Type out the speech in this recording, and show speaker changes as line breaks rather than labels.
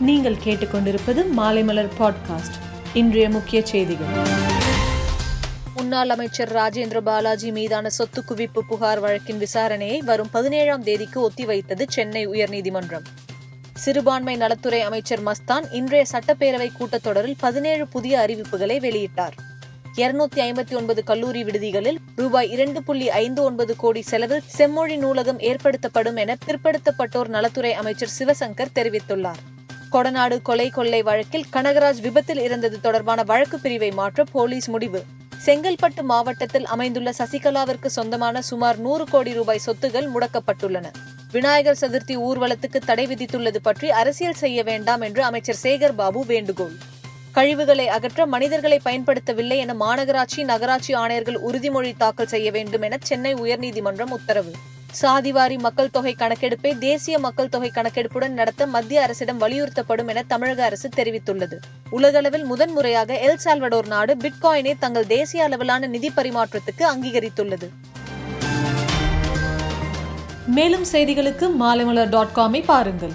நீங்கள் கேட்டுக்கொண்டிருப்பது மாலைமலர் பாட்காஸ்ட் இன்றைய முக்கிய செய்திகள்.
முன்னாள் அமைச்சர் ராஜேந்திர பாலாஜி மீதான சொத்து குவிப்பு புகார் வழக்கின் விசாரணையை வரும் பதினேழாம் தேதிக்கு ஒத்திவைத்தது சென்னை உயர்நீதிமன்றம். சிறுபான்மை நலத்துறை அமைச்சர் மஸ்தான் இன்றைய சட்டப்பேரவை கூட்டத்தொடரில் பதினேழு புதிய அறிவிப்புகளை வெளியிட்டார். இருநூத்தி ஐம்பத்தி ஒன்பது கல்லூரி விடுதிகளில் ரூபாய் இரண்டு புள்ளி ஐந்து ஒன்பது கோடி செலவில் செம்மொழி நூலகம் ஏற்படுத்தப்படும் என பிற்படுத்தப்பட்டோர் நலத்துறை அமைச்சர் சிவசங்கர் தெரிவித்துள்ளார். கொடநாடு கொலை கொள்ளை வழக்கில் கனகராஜ் விபத்தில் இறந்தது தொடர்பான வழக்கு பிரிவை மாற்ற போலீஸ் முடிவு. செங்கல்பட்டு மாவட்டத்தில் அமைந்துள்ள சசிகலாவிற்கு சொந்தமான சுமார் நூறு கோடி ரூபாய் சொத்துகள் முடக்கப்பட்டுள்ளன. விநாயகர் சதுர்த்தி ஊர்வலத்துக்கு தடை விதித்துள்ளது பற்றி அரசியல் செய்ய வேண்டாம் என்று அமைச்சர் சேகர் பாபு வேண்டுகோள். கழிவுகளை அகற்ற மனிதர்களை பயன்படுத்தவில்லை என மாநகராட்சி நகராட்சி ஆணையர்கள் உறுதிமொழி தாக்கல் செய்ய வேண்டும் என சென்னை உயர்நீதிமன்றம் உத்தரவு. சாதிவாரி மக்கள் தொகை கணக்கெடுப்பை தேசிய மக்கள் தொகை கணக்கெடுப்புடன் நடத்த மத்திய அரசிடம் வலியுறுத்தப்படும் என தமிழக அரசு தெரிவித்துள்ளது. உலகளவில் முதன்முறையாக எல் சால்வடோர் நாடு பிட்காயினை தங்கள் தேசிய அளவிலான நிதி பரிமாற்றத்துக்கு அங்கீகரித்துள்ளது.
மேலும் செய்திகளுக்கு மாலைமலர் டாட் காமை பாருங்கள்.